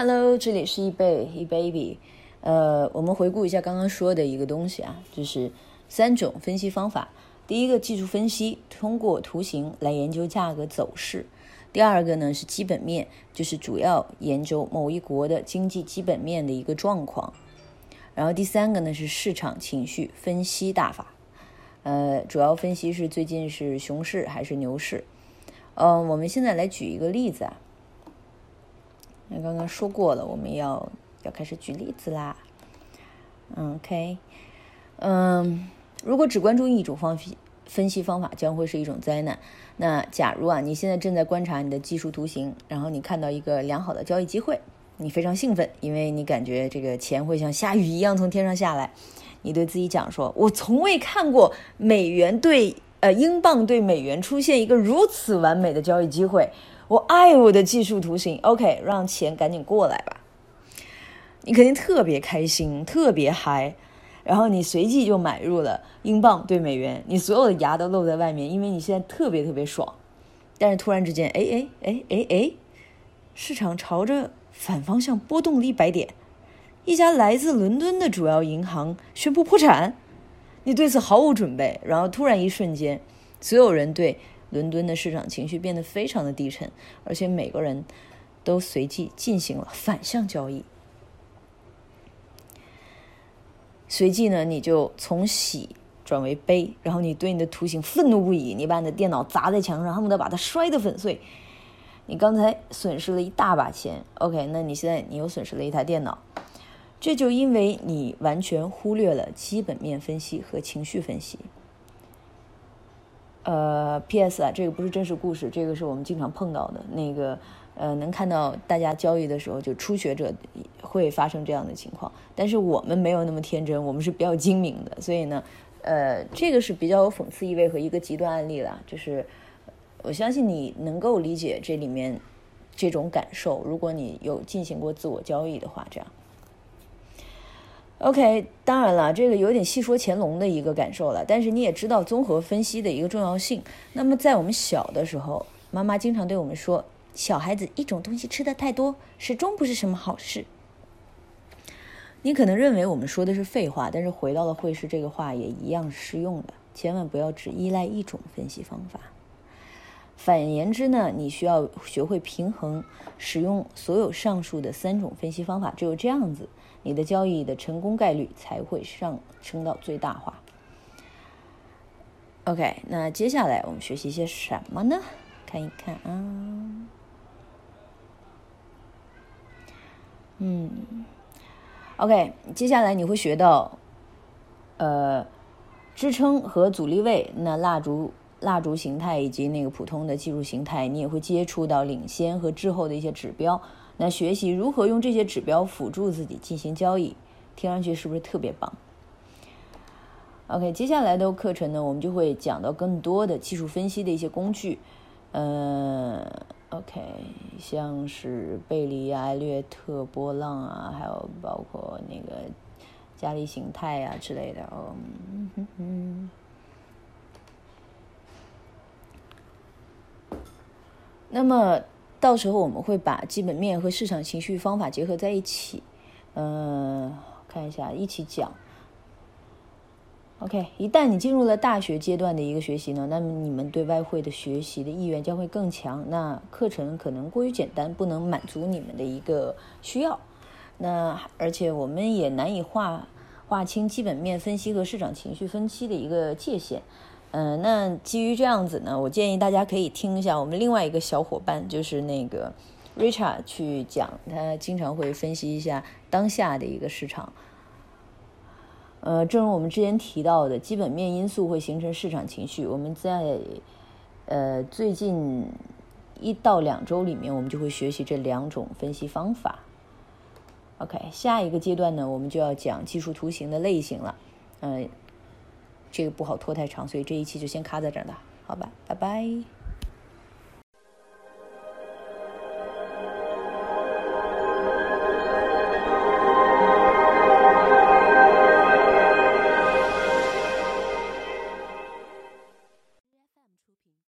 Hello，这里是易贝易 baby。呃，我们回顾一下刚刚说的一个东西啊，就是三种分析方法。第一个技术分析，通过图形来研究价格走势；第二个呢是基本面，就是主要研究某一国的经济基本面的一个状况；然后第三个呢是市场情绪分析大法，呃，主要分析是最近是熊市还是牛市。嗯，我们现在来举一个例子啊。那刚刚说过了，我们要要开始举例子啦。OK，嗯，如果只关注一种方分分析方法，将会是一种灾难。那假如啊，你现在正在观察你的技术图形，然后你看到一个良好的交易机会，你非常兴奋，因为你感觉这个钱会像下雨一样从天上下来。你对自己讲说：“我从未看过美元对呃英镑对美元出现一个如此完美的交易机会。”我爱我的技术图形，OK，让钱赶紧过来吧。你肯定特别开心，特别嗨，然后你随即就买入了英镑对美元，你所有的牙都露在外面，因为你现在特别特别爽。但是突然之间，哎哎哎哎哎，市场朝着反方向波动了一百点，一家来自伦敦的主要银行宣布破产，你对此毫无准备，然后突然一瞬间，所有人对。伦敦的市场情绪变得非常的低沉，而且每个人都随即进行了反向交易。随即呢，你就从喜转为悲，然后你对你的图形愤怒不已，你把你的电脑砸在墙上，恨不得把它摔得粉碎。你刚才损失了一大把钱，OK？那你现在你又损失了一台电脑，这就因为你完全忽略了基本面分析和情绪分析。呃，P.S. 啊，这个不是真实故事，这个是我们经常碰到的那个，呃，能看到大家交易的时候，就初学者会发生这样的情况。但是我们没有那么天真，我们是比较精明的，所以呢，呃，这个是比较有讽刺意味和一个极端案例了。就是我相信你能够理解这里面这种感受，如果你有进行过自我交易的话，这样。OK，当然了，这个有点细说乾隆的一个感受了。但是你也知道综合分析的一个重要性。那么在我们小的时候，妈妈经常对我们说：“小孩子一种东西吃的太多，始终不是什么好事。”你可能认为我们说的是废话，但是回到了会师，这个话也一样适用的。千万不要只依赖一种分析方法。反言之呢，你需要学会平衡使用所有上述的三种分析方法，只有这样子。你的交易的成功概率才会上升到最大化。OK，那接下来我们学习些什么呢？看一看啊，嗯，OK，接下来你会学到，呃，支撑和阻力位，那蜡烛蜡烛形态以及那个普通的技术形态，你也会接触到领先和滞后的一些指标。那学习如何用这些指标辅助自己进行交易，听上去是不是特别棒？OK，接下来的课程呢，我们就会讲到更多的技术分析的一些工具，嗯，OK，像是贝利啊、艾略特波浪啊，还有包括那个加利形态啊之类的哦。那么。到时候我们会把基本面和市场情绪方法结合在一起，嗯，看一下一起讲。OK，一旦你进入了大学阶段的一个学习呢，那么你们对外汇的学习的意愿将会更强。那课程可能过于简单，不能满足你们的一个需要。那而且我们也难以划划清基本面分析和市场情绪分析的一个界限。嗯，那基于这样子呢，我建议大家可以听一下我们另外一个小伙伴，就是那个 Richard 去讲，他经常会分析一下当下的一个市场。呃，正如我们之前提到的，基本面因素会形成市场情绪。我们在呃最近一到两周里面，我们就会学习这两种分析方法。OK，下一个阶段呢，我们就要讲技术图形的类型了。嗯。这个不好拖太长，所以这一期就先卡在这儿了，好吧，拜拜。